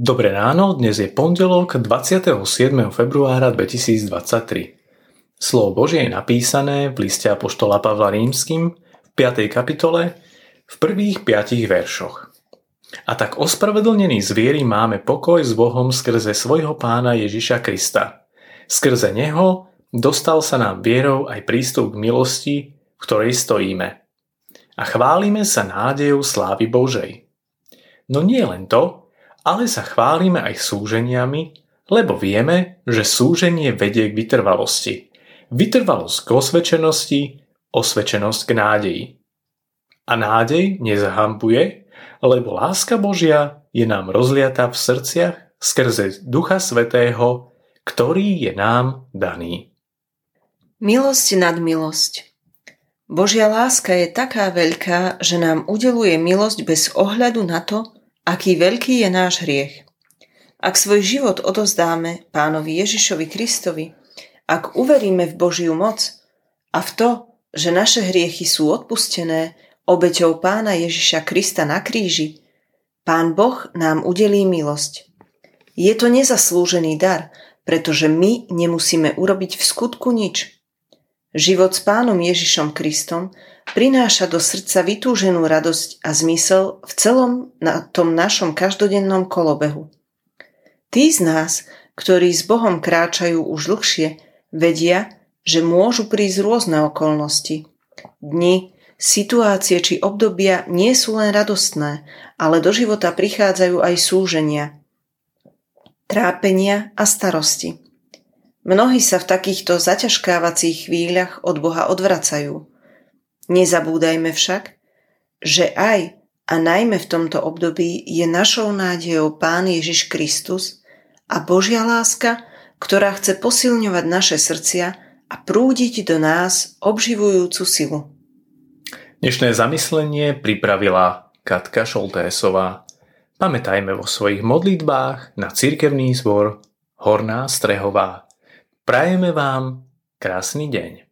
Dobré ráno, dnes je pondelok 27. februára 2023. Slovo Božie je napísané v liste Apoštola Pavla Rímským v 5. kapitole v prvých 5 veršoch. A tak ospravedlnení zvieri máme pokoj s Bohom skrze svojho pána Ježiša Krista. Skrze Neho dostal sa nám vierou aj prístup k milosti, v ktorej stojíme. A chválime sa nádejou slávy Božej. No nie len to, ale sa chválime aj súženiami, lebo vieme, že súženie vedie k vytrvalosti. Vytrvalosť k osvečenosti, osvečenosť k nádeji. A nádej nezahambuje, lebo láska Božia je nám rozliata v srdciach skrze Ducha Svetého, ktorý je nám daný. Milosť nad milosť. Božia láska je taká veľká, že nám udeluje milosť bez ohľadu na to, aký veľký je náš hriech. Ak svoj život odozdáme pánovi Ježišovi Kristovi, ak uveríme v Božiu moc a v to, že naše hriechy sú odpustené obeťou pána Ježiša Krista na kríži, pán Boh nám udelí milosť. Je to nezaslúžený dar, pretože my nemusíme urobiť v skutku nič. Život s pánom Ježišom Kristom prináša do srdca vytúženú radosť a zmysel v celom na tom našom každodennom kolobehu. Tí z nás, ktorí s Bohom kráčajú už dlhšie, vedia, že môžu prísť rôzne okolnosti. Dni, situácie či obdobia nie sú len radostné, ale do života prichádzajú aj súženia, trápenia a starosti. Mnohí sa v takýchto zaťažkávacích chvíľach od Boha odvracajú. Nezabúdajme však, že aj a najmä v tomto období je našou nádejou Pán Ježiš Kristus a Božia láska, ktorá chce posilňovať naše srdcia a prúdiť do nás obživujúcu silu. Dnešné zamyslenie pripravila Katka Šoltésová. Pamätajme vo svojich modlitbách na cirkevný zbor Horná Strehová. Prajeme vám krásny deň.